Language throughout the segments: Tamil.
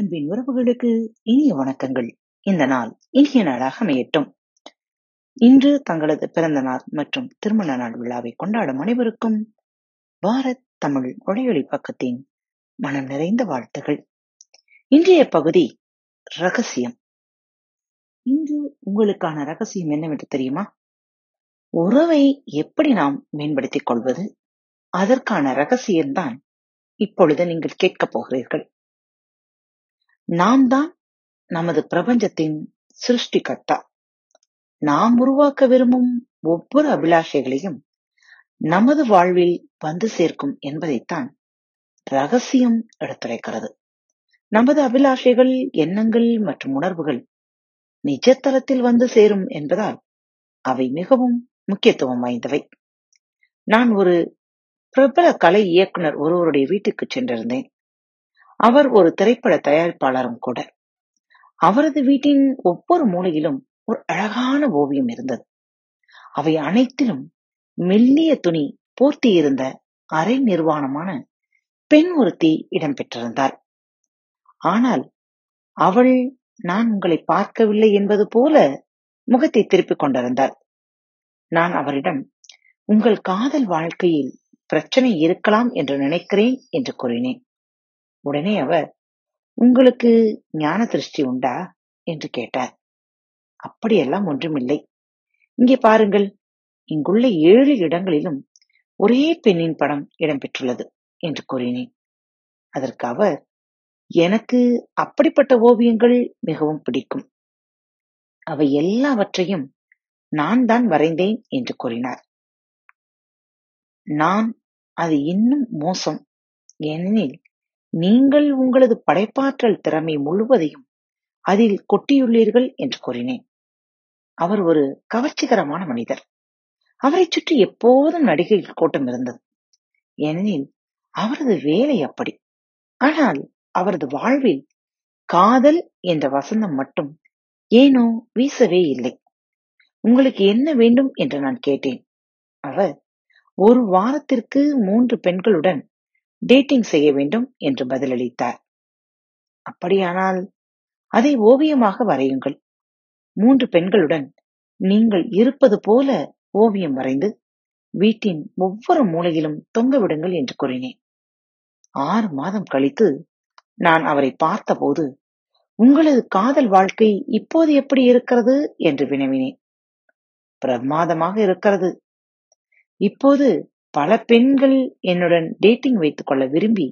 அன்பின் உறவுகளுக்கு இனிய வணக்கங்கள். இந்த நாள் இனிய நாளாக அமையட்டும். இன்று தங்களது பிறந்த நாள் மற்றும் திருமண நாள் விழாவை கொண்டாடும் அனைவருக்கும் பாரத் தமிழ் மொழியொலி பக்கத்தின் மனம் நிறைந்த வாழ்த்துகள். இன்றைய பகுதி ரகசியம். இன்று உங்களுக்கான ரகசியம் என்னவென்று தெரியுமா? உறவை எப்படி நாம் மேம்படுத்திக் கொள்வது? அதற்கான ரகசியம்தான் இப்பொழுது நீங்கள் கேட்கப் போகிறீர்கள். நாம் தான் நமது பிரபஞ்சத்தின் சிருஷ்டிகர்த்தா. நாம் உருவாக்க விரும்பும் ஒவ்வொரு அபிலாஷைகளையும் நமது வாழ்வில் வந்து சேர்க்கும் என்பதைத்தான் ரகசியம் எடுத்துரைக்கிறது. நமது அபிலாஷைகள் எண்ணங்கள் மற்றும் உணர்வுகள் நிஜத்தலத்தில் வந்து சேரும் என்பதால் அவை மிகவும் முக்கியத்துவம் வாய்ந்தவை. நான் ஒரு பிரபல கலை இயக்குனர் ஒருவருடைய வீட்டுக்கு சென்றிருந்தேன். அவர் ஒரு திரைப்பட தயாரிப்பாளரும் கூட. அவரது வீட்டின் ஒவ்வொரு மூலையிலும் ஒரு அழகான ஓவியம் இருந்தது. அவை அனைத்திலும் மெல்லிய துணி போர்த்தியிருந்த அரை நிர்வாணமான பெண் ஒருத்தி இடம்பெற்றிருந்தாள் ஆனால் அவள் நான் உங்களை பார்க்கவில்லை என்பது போல முகத்தை திருப்பிக் கொண்டிருந்தாள். நான் அவரிடம் உங்கள் காதல் வாழ்க்கையில் பிரச்சனை இருக்கலாம் என்று நினைக்கிறேன் என்று கூறினேன். உடனே அவர் உங்களுக்கு ஞான திருஷ்டி உண்டா? என்று கேட்டார். அப்படியெல்லாம் ஒன்றுமில்லை. இங்கே பாருங்கள். இங்குள்ள ஏழு இடங்களிலும் ஒரே பெண்ணின் படம் இடம்பெற்றுள்ளது என்று கூறினேன். அதற்கு அவர் எனக்கு அப்படிப்பட்ட ஓவியங்கள் மிகவும் பிடிக்கும். அவை எல்லாவற்றையும் நான் தான் வரைந்தேன் என்று கூறினார். நான் அது இன்னும் மோசம். ஏனெனில் நீங்கள் உங்களது படைப்பாற்றல் திறமை முழுவதையும் அதில் கொட்டியுள்ளீர்கள் என்று கூறினேன். அவர் ஒரு கவர்ச்சிகரமான மனிதர். அவரை சுற்றி எப்போதும் நடிகைகள் கூட்டம் இருந்தது. ஏனெனில் அவரது வேலை அப்படி. ஆனால் அவரது வாழ்வில் காதல் என்ற வசந்தம் மட்டும் ஏனோ வீசவே இல்லை. உங்களுக்கு என்ன வேண்டும்? என்று நான் கேட்டேன். அவர் ஒரு வாரத்திற்கு மூன்று பெண்களுடன் டேட்டிங் செய்ய வேண்டும் என்று பதிலளித்தார். அப்படியானால் அதை ஓவியமாக வரையுங்கள். மூன்று பெண்களுடன் நீங்கள் இருப்பது போல ஓவியம் வரைந்து வீட்டின் ஒவ்வொரு மூலையிலும் தொங்க விடுங்கள் என்று கூறினேன். ஆறு மாதம் கழித்து நான் அவரை பார்த்தபோது உங்களது காதல் வாழ்க்கை இப்போது எப்படி இருக்கிறது? என்று வினவினேன். பிரமாதமாக இருக்கிறது. இப்போது பல பெண்கள் என்னுடன் டேட்டிங் வைத்துக் கொள்ள விரும்பி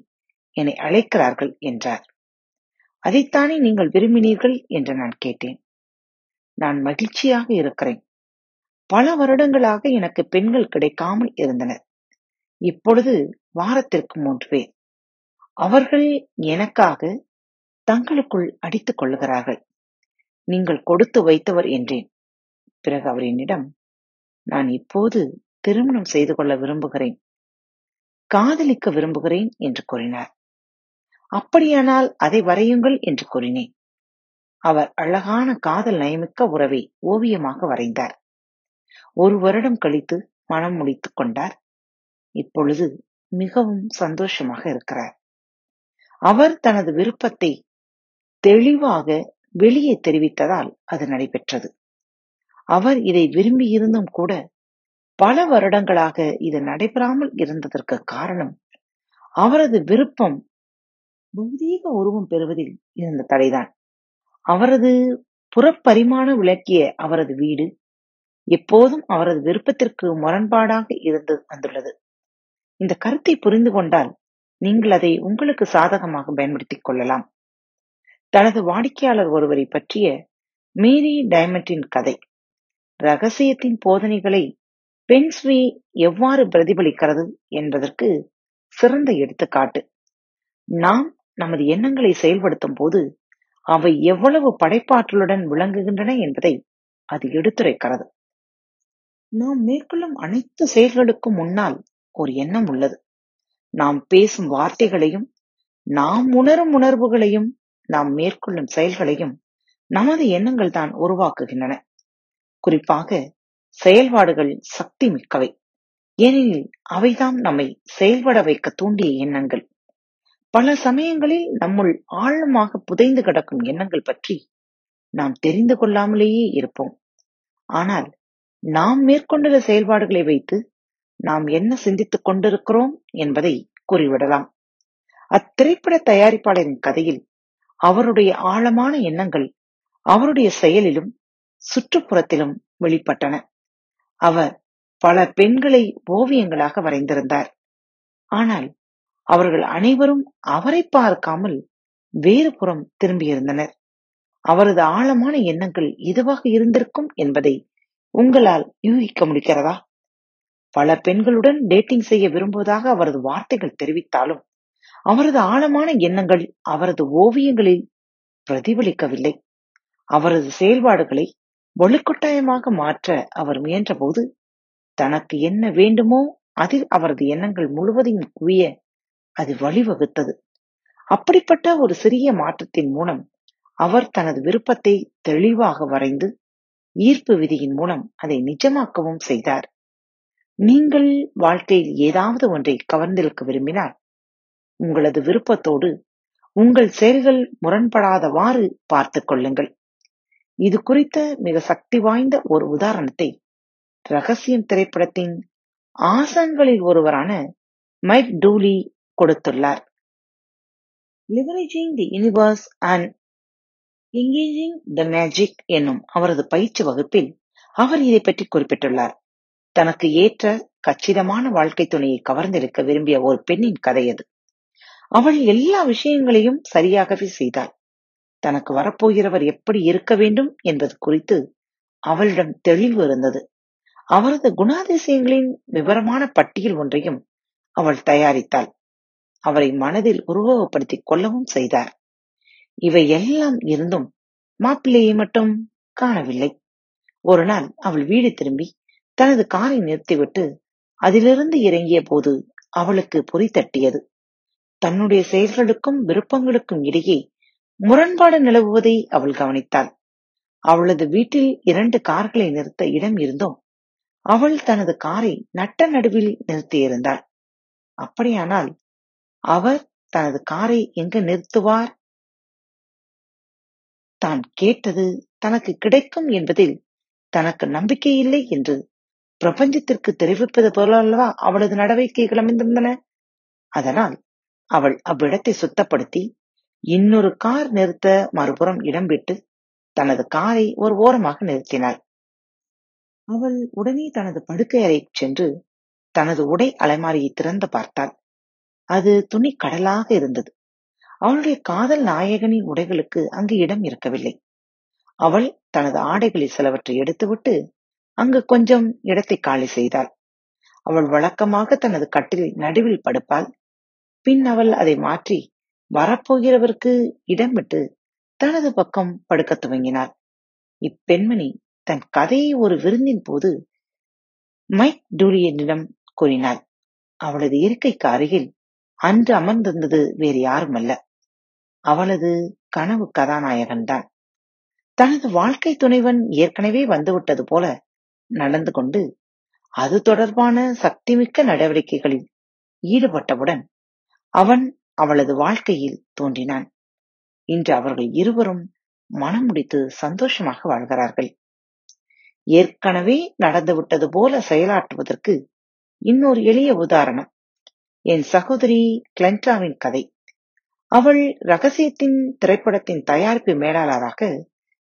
என்னை அழைக்கிறார்கள் என்றார். அதைத்தானே நீங்கள் விரும்பினீர்கள் என்று நான் கேட்டேன். நான் மகிழ்ச்சியாக இருக்கிறேன். பல வருடங்களாக எனக்கு பெண்கள் கிடைக்காமல் இருந்தனர். இப்பொழுது வாரத்திற்கு மூன்று பேர். அவர்கள் எனக்காக தங்களுக்குள் அடித்துக் கொள்ளுகிறார்கள். நீங்கள் கொடுத்து வைத்தவர் என்றேன். பிறகு அவர் என்னிடம் நான் இப்போது திருமணம் செய்து கொள்ள விரும்புகிறேன். காதலிக்க விரும்புகிறேன் என்று கூறினார். அப்படியானால் அதை வரையுங்கள் என்று கூறினேன். அவர் அழகான காதல் நயமிக்க உறவை ஓவியமாக வரைந்தார். ஒரு வருடம் கழித்து மனம் முடித்துக் கொண்டார். இப்பொழுது மிகவும் சந்தோஷமாக இருக்கிறார். அவர் தனது விருப்பத்தை தெளிவாக வெளியே தெரிவித்ததால் அது நடைபெற்றது. அவர் இதை விரும்பியிருந்தும் கூட பல வருடங்களாக இது நடைபெறாமல் இருந்ததற்கு காரணம் அவரது விருப்பம் பௌதீக உருவம் பெறுவதில் இருந்த தடைதான். அவரது புறப்பரிமாண விளக்கிய அவரது வீடு எப்போதும் அவரது விருப்பத்திற்கு முரண்பாடாக இருந்து வந்துள்ளது. இந்த கருத்தை புரிந்து கொண்டால் நீங்கள் அதை உங்களுக்கு சாதகமாக பயன்படுத்திக் கொள்ளலாம். தனது வாடிக்கையாளர் ஒருவரை பற்றிய மேரி டைமண்டின் கதை ரகசியத்தின் போதனைகளை பென்ஸ்வி எவ்வாறு பிரதிபலிக்கிறது என்பதற்கு சிறந்த எடுத்துக்காட்டு. நாம் நமது எண்ணங்களை செயல்படுத்தும் போது அவை எவ்வளவு படைப்பாற்றலுடன் விளங்குகின்றன என்பதை அது எடுத்துரைக்கிறது. நாம் மேற்கொள்ளும் அனைத்து செயல்களுக்கும் முன்னால் ஒரு எண்ணம் உள்ளது. நாம் பேசும் வார்த்தைகளையும் நாம் உணரும் உணர்வுகளையும் நாம் மேற்கொள்ளும் செயல்களையும் நமது எண்ணங்கள் தான் உருவாக்குகின்றன. குறிப்பாக செயல்பாடுகள் சக்தி மிக்கவை ஏனெனில் அவைதான் நம்மை செயல்பட வைக்க தூண்டிய எண்ணங்கள். பல சமயங்களில் நம்முள் ஆழமாக புதைந்து கிடக்கும் எண்ணங்கள் பற்றி நாம் தெரிந்து கொள்ளாமலேயே இருப்போம். ஆனால் நாம் மேற்கொண்டுள்ள செயல்பாடுகளை வைத்து நாம் என்ன சிந்தித்துக் கொண்டிருக்கிறோம் என்பதை கூறிவிடலாம். அத்திரைப்பட தயாரிப்பாளரின் கதையில் அவருடைய ஆழமான எண்ணங்கள் அவருடைய செயலிலும் சுற்றுப்புறத்திலும் வெளிப்பட்டன. அவர் பல பெண்களை ஓவியங்களாக வரைந்திருந்தார். ஆனால் அவர்கள் அனைவரும் அவரை பார்க்காமல் வேறு புறம் திரும்பியிருந்தனர். அவரது ஆழமான எண்ணங்கள் எதுவாக இருந்திருக்கும் என்பதை உங்களால் யூகிக்க முடிகிறதா? பல பெண்களுடன் டேட்டிங் செய்ய விரும்புவதாக அவரது வார்த்தைகள் தெரிவித்தாலும் அவரது ஆழமான எண்ணங்கள் அவரது ஓவியங்களில் பிரதிபலிக்கவில்லை. அவரது செயல்பாடுகளை வலுக்கட்டாயமாக மாற்ற அவர் முயன்றபோது தனக்கு என்ன வேண்டுமோ அதில் அவரது எண்ணங்கள் முழுவதையும் குவிய அது வழிவகுத்தது. அப்படிப்பட்ட ஒரு சிறிய மாற்றத்தின் மூலம் அவர் தனது விருப்பத்தை தெளிவாக வரைந்து ஈர்ப்பு விதியின் மூலம் அதை நிஜமாக்கவும் செய்தார். நீங்கள் வாழ்க்கையில் ஏதாவது ஒன்றை கவர்ந்திருக்க விரும்பினால் உங்களது விருப்பத்தோடு உங்கள் செயல்கள் முரண்படாதவாறு பார்த்துக் கொள்ளுங்கள். இது குறித்த மிக சக்தி வாய்ந்த ஒரு உதாரணத்தை ரகசியம் திரைப்படத்தின் ஆசான்களில் ஒருவரான மைக் டூலி கொடுத்துள்ளார். Leveraging the universe and engaging the magic என்னும் அவரது பயிற்சி வகுப்பில் அவர் இதை பற்றி குறிப்பிட்டுள்ளார். தனக்கு ஏற்ற கச்சிதமான வாழ்க்கை துணையை கவர்ந்தெடுக்க விரும்பிய ஒரு பெண்ணின் கதை அது. அவள் எல்லா விஷயங்களையும் சரியாகவே செய்தாள். தனக்கு வரப்போகிறவர் எப்படி இருக்க வேண்டும் என்பது குறித்து அவளிடம் தெளிவு இருந்தது. அவரது குணாதிசயங்களின் விவரமான பட்டியல் ஒன்றையும் அவள் தயாரித்தாள். அவரை மனதில் உருவகப்படுத்திக் கொள்ளவும் செய்தார். இவை எல்லாம் இருந்தும் மாப்பிள்ளையை மட்டும் காணவில்லை. ஒரு நாள் அவள் வீடு திரும்பி தனது காரை நிறுத்திவிட்டு அதிலிருந்து இறங்கிய போது அவளுக்கு பொறி தட்டியது. தன்னுடைய செயல்களுக்கும் விருப்பங்களுக்கும் இடையே முரண்பாடு நிலவுவதை அவள் கவனித்தாள். அவளது வீட்டில் இரண்டு கார்களை நிறுத்த இடம் இருந்தும். அவள் தனது காரை நட்ட நடுவில் நிறுத்தியிருந்தாள். அப்படியானால் அவர் தனது காரை எங்கு நிறுத்துவார்? தான் கேட்டது தனக்கு கிடைக்கும் என்பதில் தனக்கு நம்பிக்கை இல்லை என்று பிரபஞ்சத்திற்கு தெரிவிப்பது போலல்லவா அவளது நடவடிக்கைகள் அமைந்திருந்தன? அதனால் அவள் அவ்விடத்தை சுத்தப்படுத்தி இன்னொரு கார் நிறுத்த மறுபுறம் இடம் விட்டு தனது காரை ஒரு ஓரமாக நிறுத்தினாள். அவள் உடனே தனது படுக்கை அறைக்கு சென்று தனது உடை அலைமாரியை திறந்து பார்த்தாள். அது துணி கடலாக இருந்தது. அவளுடைய காதல் நாயகனின் உடைகளுக்கு அங்கு இடம் இருக்கவில்லை. அவள் தனது ஆடைகளில் சிலவற்றை எடுத்துவிட்டு அங்கு கொஞ்சம் இடத்தை காலி செய்தாள். அவள் வழக்கமாக தனது கட்டிலில் நடுவில் படுப்பாள். பின் அவள் அதை மாற்றி வரப்போகிறவருக்கு இடம் விட்டு தனது பக்கம் படுக்கத் துவங்கினாள். இப்பெண்மணி தன் கதையை ஒரு விருந்தின் போது மைக் டூலியனிடம் கூறினாள். அவளது இருக்கைக்கு அருகில் அன்று அமர்ந்திருந்தது வேறு யாருமல்ல. அவளது கனவு கதாநாயகன்தான் தனது வாழ்க்கை துணைவன் ஏற்கனவே வந்துவிட்டது போல நடந்து கொண்டு அது தொடர்பான சக்திமிக்க நடவடிக்கைகளில் ஈடுபட்டவுடன் அவன் அவளது வாழ்க்கையில் தோன்றினான் இன்று அவர்கள் இருவரும் மனம் முடித்து சந்தோஷமாக வாழ்கிறார்கள். ஏற்கனவே நடந்துவிட்டது போல செயலாற்றுவதற்கு இன்னொரு எளிய உதாரணம். என் சகோதரி கிளென்டாவின் கதை. அவள் ரகசியத்தின் திரைப்படத்தின் தயாரிப்பு மேலாளராக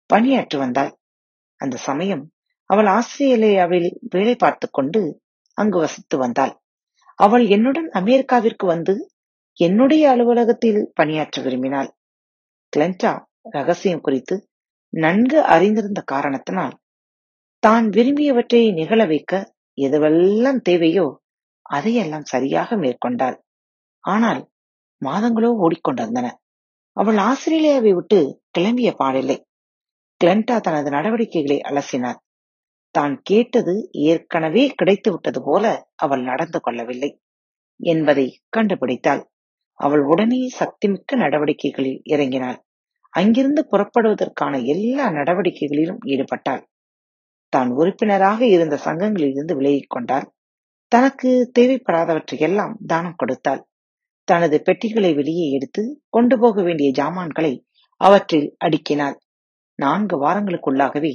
பணியாற்றி வந்தாள். அந்த சமயம் அவள் ஆஸ்திரேலியாவில் வேலை பார்த்து கொண்டு அங்கு வசித்து வந்தாள். அவள் என்னுடன் அமெரிக்காவிற்கு வந்து என்னுடைய அலுவலகத்தில் பணியாற்ற விரும்பினாள் கிளென்டா ரகசியம் குறித்து நன்கு அறிந்திருந்த காரணத்தினால் தான் விரும்பியவற்றை நிகழ வைக்க எதுவெல்லாம் தேவையோ அதையெல்லாம் சரியாக மேற்கொண்டாள். ஆனால் மாதங்களோ ஓடிக்கொண்டிருந்தன. அவள் ஆஸ்திரேலியாவை விட்டு கிளம்பிய பாடில்லை. கிளென்டா தனது நடவடிக்கைகளை அலசினார் தான் கேட்டது ஏற்கனவே கிடைத்து விட்டது போல அவள் நடந்து கொள்ளவில்லை என்பதை கண்டுபிடித்தாள். அவள் உடனே சக்திமிக்க நடவடிக்கைகளில் இறங்கினாள். அங்கிருந்து புறப்படுவதற்கான எல்லா நடவடிக்கைகளிலும் ஈடுபட்டாள். தான் உறுப்பினராக இருந்த சங்கங்களில் இருந்து விலகிக் கொண்டாள். தனக்கு தேவைப்படாதவற்றையெல்லாம் தானம் கொடுத்தாள். தனது பெட்டிகளை வெளியே எடுத்து கொண்டு போக வேண்டிய ஜாமான்களை அவற்றில் அடுக்கினாள். நான்கு வாரங்களுக்குள்ளாகவே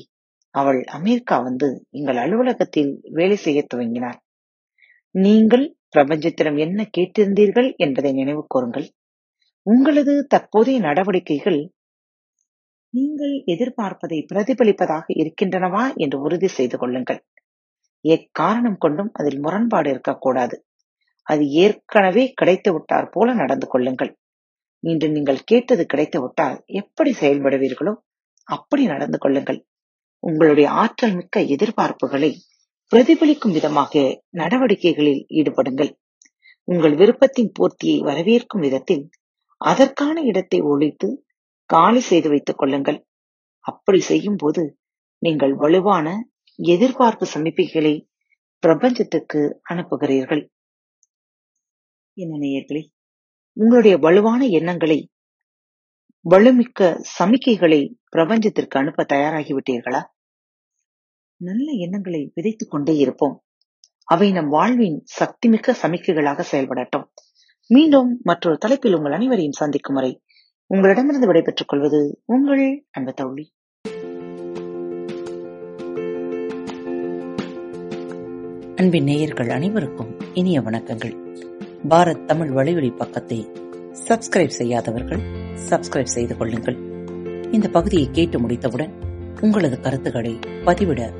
அவள் அமெரிக்கா வந்து எங்கள் அலுவலகத்தில் வேலை செய்யத் துவங்கினாள். நீங்கள் பிரபஞ்சத்திடம் என்ன கேட்டிருந்தீர்கள் என்பதை நினைவு கூறுங்கள். உங்களது தற்போதைய நடவடிக்கைகள் நீங்கள் எதிர்பார்ப்பதை பிரதிபலிப்பதாக இருக்கின்றனவா என்று உறுதி செய்து கொள்ளுங்கள். எக்காரணம் கொண்டும் அதில் முரண்பாடு இருக்கக்கூடாது. அது ஏற்கனவே கிடைத்து விட்டார் போல நடந்து கொள்ளுங்கள். இன்று நீங்கள் கேட்டது கிடைத்து விட்டால் எப்படி செயல்படுவீர்களோ அப்படி நடந்து கொள்ளுங்கள். உங்களுடைய ஆற்றல் மிக்க எதிர்பார்ப்புகளை பிரதிபலிக்கும் விதமாக நடவடிக்கைகளில் ஈடுபடுங்கள். உங்கள் விருப்பத்தின் பூர்த்தியை வரவேற்கும் விதத்தில் அதற்கான இடத்தை ஒழித்து காலி செய்து வைத்துக் கொள்ளுங்கள். அப்படி செய்யும் போது நீங்கள் வலுவான எதிர்பார்ப்பு சமிப்பிகளை பிரபஞ்சத்துக்கு அனுப்புகிறீர்கள். என்ன நேயர்களே உங்களுடைய வலுவான எண்ணங்களை வலுமிக்க சமிக்கைகளை பிரபஞ்சத்திற்கு அனுப்ப தயாராகிவிட்டீர்களா? நல்ல எண்ணங்களை விதைத்துக் கொண்டே இருப்போம். அவை நம் வாழ்வின் சக்திமிக்க சமிக்கைகளாக செயல்படட்டும். மீண்டும் மற்றொரு தலைப்பில் உங்கள் அனைவரையும் சந்திக்கும் வரை உங்களிடமிருந்து விடைபெற்றுக் கொள்வது உங்கள் அன்பு தோழி. அன்பின் நேயர்கள் அனைவருக்கும் இனிய வணக்கங்கள். பாரத் தமிழ் வலையொலி பக்கத்தை சப்ஸ்கிரைப் செய்யாதவர்கள் சப்ஸ்கிரைப் செய்து கொள்ளுங்கள். இந்த பகுதியை கேட்டு முடித்தவுடன் உங்களது கருத்துக்களை பதிவிட